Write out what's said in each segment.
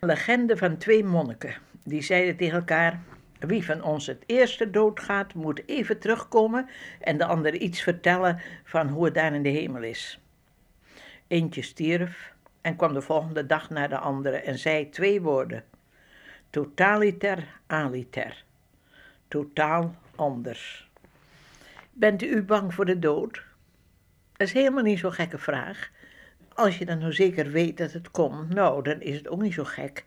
Legende van twee monniken. Die zeiden tegen elkaar: Wie van ons het eerste doodgaat, moet even terugkomen en de ander iets vertellen van hoe het daar in de hemel is. Eentje stierf en kwam de volgende dag naar de andere en zei twee woorden: Totaliter aliter. Totaal anders. Bent u bang voor de dood? Dat is helemaal niet zo'n gekke vraag. Als je dan nou zeker weet dat het komt, nou, dan is het ook niet zo gek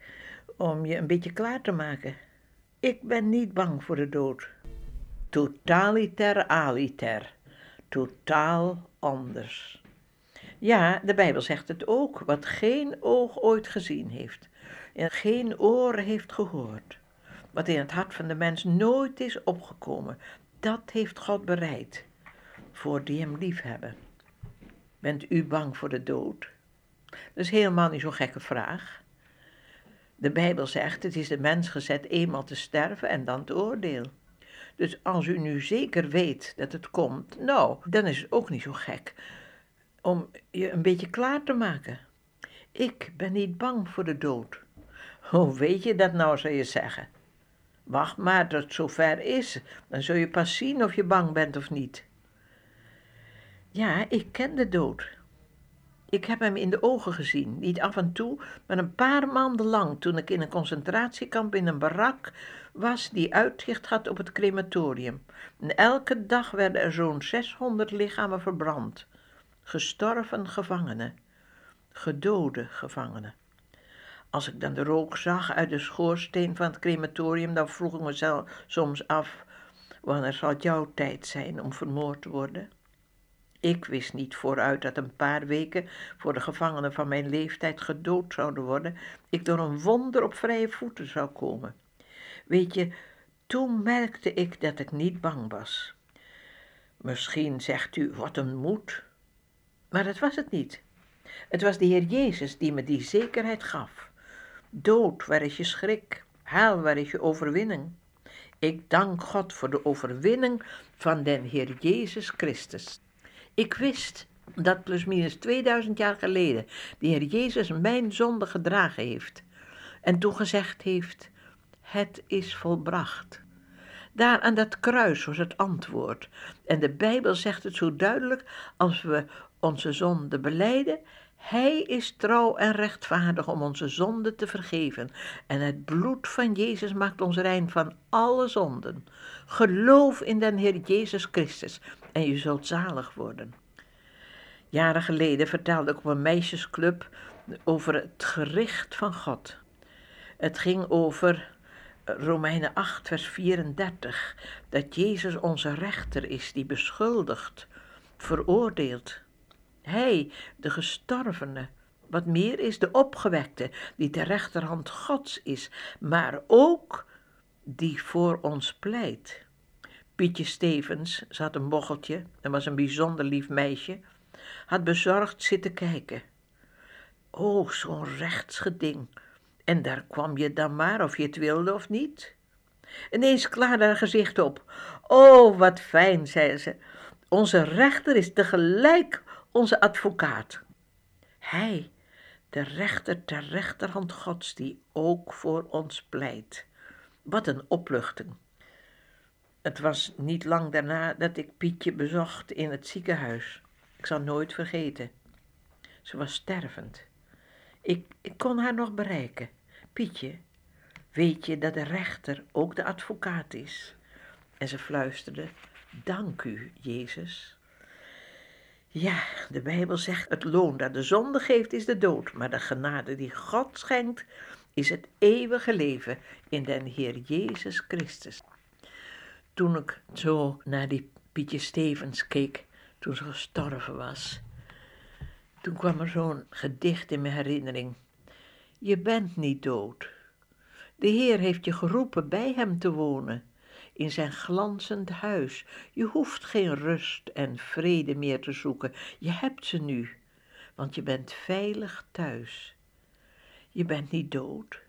om je een beetje klaar te maken. Ik ben niet bang voor de dood. Totaliter aliter. Totaal anders. Ja, de Bijbel zegt het ook, wat geen oog ooit gezien heeft en geen oor heeft gehoord. Wat in het hart van de mens nooit is opgekomen, dat heeft God bereid voor die hem liefhebben. Bent u bang voor de dood? Dat is helemaal niet zo'n gekke vraag. De Bijbel zegt, het is de mens gezet eenmaal te sterven en dan te oordeel. Dus als u nu zeker weet dat het komt, nou, dan is het ook niet zo gek om je een beetje klaar te maken. Ik ben niet bang voor de dood. Hoe weet je dat nou, zou je zeggen? Wacht maar tot het zover is, dan zul je pas zien of je bang bent of niet. Ja, ik ken de dood. Ik heb hem in de ogen gezien, niet af en toe, maar een paar maanden lang toen ik in een concentratiekamp in een barak was die uitzicht had op het crematorium. En elke dag werden er zo'n 600 lichamen verbrand. Gestorven gevangenen, gedode gevangenen. Als ik dan de rook zag uit de schoorsteen van het crematorium, dan vroeg ik mezelf soms af: wanneer zal jouw tijd zijn om vermoord te worden? Ik wist niet vooruit dat een paar weken voor de gevangenen van mijn leeftijd gedood zouden worden, ik door een wonder op vrije voeten zou komen. Weet je, toen merkte ik dat ik niet bang was. Misschien zegt u, wat een moed. Maar dat was het niet. Het was de Heer Jezus die me die zekerheid gaf. Dood, waar is je schrik? Haal, waar is je overwinning? Ik dank God voor de overwinning van den Heer Jezus Christus. Ik wist dat plusminus 2000 jaar geleden de Heer Jezus mijn zonde gedragen heeft en toen gezegd heeft, het is volbracht. Daar aan dat kruis was het antwoord. En de Bijbel zegt het zo duidelijk als we onze zonde beleiden. Hij is trouw en rechtvaardig om onze zonden te vergeven. En het bloed van Jezus maakt ons rein van alle zonden. Geloof in den Heer Jezus Christus en je zult zalig worden. Jaren geleden vertelde ik op een meisjesclub over het gericht van God. Het ging over Romeinen 8, vers 34, dat Jezus onze rechter is die beschuldigt, veroordeelt. Hij, de gestorvene, wat meer is, de opgewekte, die ter rechterhand Gods is, maar ook die voor ons pleit. Pietje Stevens, zat een bocheltje en was een bijzonder lief meisje, had bezorgd zitten kijken. Oh, zo'n rechtsgeding. En daar kwam je dan maar of je het wilde of niet. Ineens klaarde haar gezicht op. Oh, wat fijn, zei ze. Onze rechter is tegelijk onze advocaat. Hij, de rechter ter rechterhand Gods, die ook voor ons pleit. Wat een opluchting. Het was niet lang daarna dat ik Pietje bezocht in het ziekenhuis. Ik zal nooit vergeten. Ze was stervend. Ik, ik kon haar nog bereiken. Pietje, weet je dat de rechter ook de advocaat is? En ze fluisterde, dank u, Jezus. Ja, de Bijbel zegt, het loon dat de zonde geeft is de dood, maar de genade die God schenkt is het eeuwige leven in den Heer Jezus Christus. Toen ik zo naar die Pietje Stevens keek, toen ze gestorven was, toen kwam er zo'n gedicht in mijn herinnering. Je bent niet dood. De Heer heeft je geroepen bij Hem te wonen, in zijn glanzend huis. Je hoeft geen rust en vrede meer te zoeken, je hebt ze nu, want je bent veilig thuis. Je bent niet dood.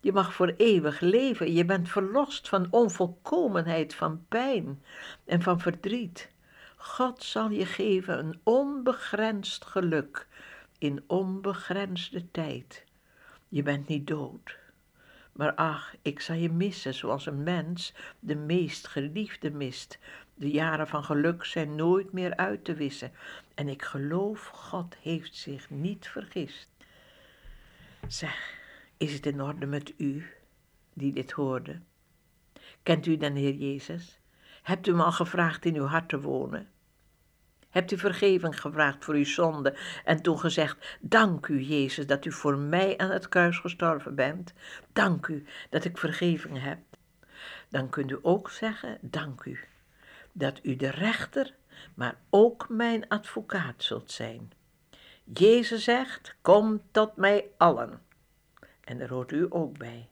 Je mag voor eeuwig leven. Je bent verlost van onvolkomenheid, van pijn en van verdriet. God zal je geven een onbegrensd geluk in onbegrensde tijd. Je bent niet dood. Maar ach, ik zal je missen zoals een mens de meest geliefde mist. De jaren van geluk zijn nooit meer uit te wissen. En ik geloof, God heeft zich niet vergist. Zeg, is het in orde met u, die dit hoorde? Kent u dan Heer Jezus? Hebt u hem al gevraagd in uw hart te wonen? Hebt u vergeving gevraagd voor uw zonde en toen gezegd: Dank u, Jezus, dat u voor mij aan het kruis gestorven bent. Dank u dat ik vergeving heb. Dan kunt u ook zeggen: Dank u dat u de rechter, maar ook mijn advocaat zult zijn. Jezus zegt: Kom tot mij allen. En daar hoort u ook bij.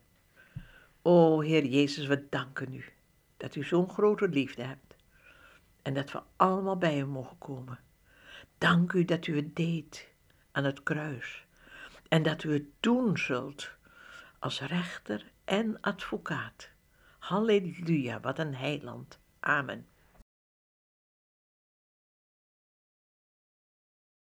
O Heer Jezus, we danken u dat u zo'n grote liefde hebt en dat we allemaal bij u mogen komen. Dank u dat u het deed aan het kruis en dat u het doen zult als rechter en advocaat. Halleluja, wat een heiland. Amen.